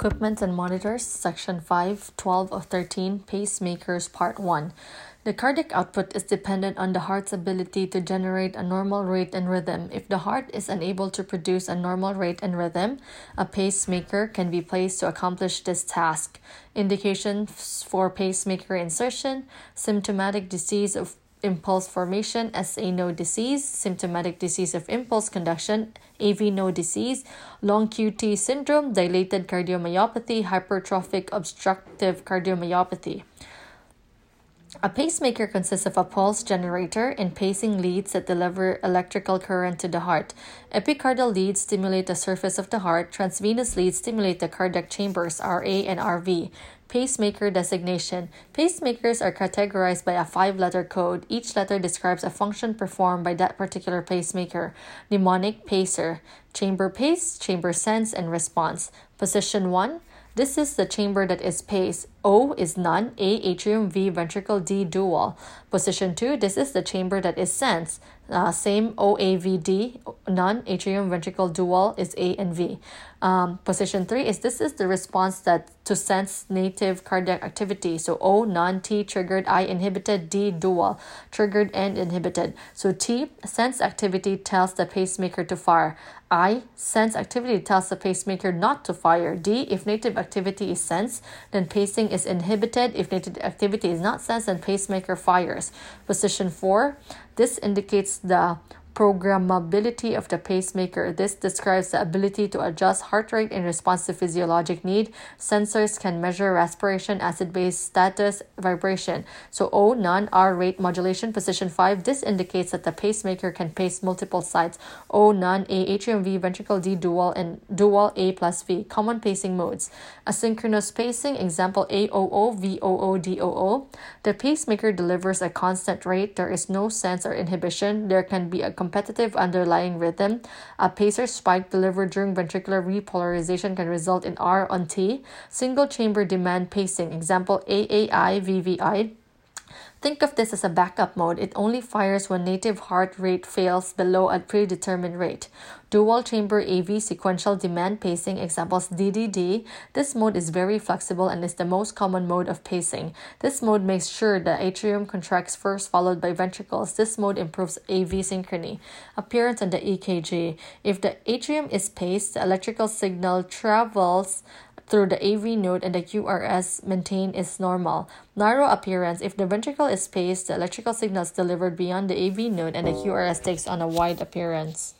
Equipment and Monitors, Section 5, 12 of 13, Pacemakers, Part 1. The cardiac output is dependent on the heart's ability to generate a normal rate and rhythm. If the heart is unable to produce a normal rate and rhythm, a pacemaker can be placed to accomplish this task. Indications for pacemaker insertion symptomatic disease of impulse formation, SA node disease, symptomatic disease of impulse conduction, AV node disease, long QT syndrome, dilated cardiomyopathy, hypertrophic obstructive cardiomyopathy. A pacemaker consists of a pulse generator and pacing leads that deliver electrical current to the heart. Epicardial leads stimulate the surface of the heart. Transvenous leads stimulate the cardiac chambers, RA and RV. Pacemaker designation. Pacemakers are categorized by a five letter code. Each letter describes a function performed by that particular pacemaker. Mnemonic pacer. Chamber pace, chamber sense, and response. Position 1 this is the chamber that is paced. O is none, A atrium, V ventricle, D dual. Position 2, this is the chamber that is sense. Uh, same OAVD, non-atrium ventricle, dual is A and V. Um, position 3 is this is the response that to sense native cardiac activity. So O, non-T triggered, I inhibited, D dual, triggered and inhibited. So T, sense activity tells the pacemaker to fire. I, sense activity tells the pacemaker not to fire. D, if native activity is sensed, then pacing is inhibited. If native activity is not sensed, then pacemaker fires. Position 4, this indicates the programmability of the pacemaker. This describes the ability to adjust heart rate in response to physiologic need. Sensors can measure respiration, acid base status, vibration. So O, none, R rate modulation, position 5. This indicates that the pacemaker can pace multiple sites. O, none, A, atrium V, ventricle D, dual, and dual A plus V. Common pacing modes. Asynchronous pacing, example AOO, VOO, DOO. The pacemaker delivers a constant rate. There is no sense or inhibition. There can be a competitive underlying rhythm. A pacer spike delivered during ventricular repolarization can result in R on T. Single chamber demand pacing, example AAI, VVI. Think of this as a backup mode. It only fires when native heart rate fails below a predetermined rate. Dual chamber AV sequential demand pacing examples DDD. This mode is very flexible and is the most common mode of pacing. This mode makes sure the atrium contracts first followed by ventricles. This mode improves AV synchrony. Appearance on the EKG. If the atrium is paced, the electrical signal travels through the AV node and the QRS maintained is normal. Narrow appearance. If the ventricle is paced, the electrical signal is delivered beyond the AV node and the QRS takes on a wide appearance.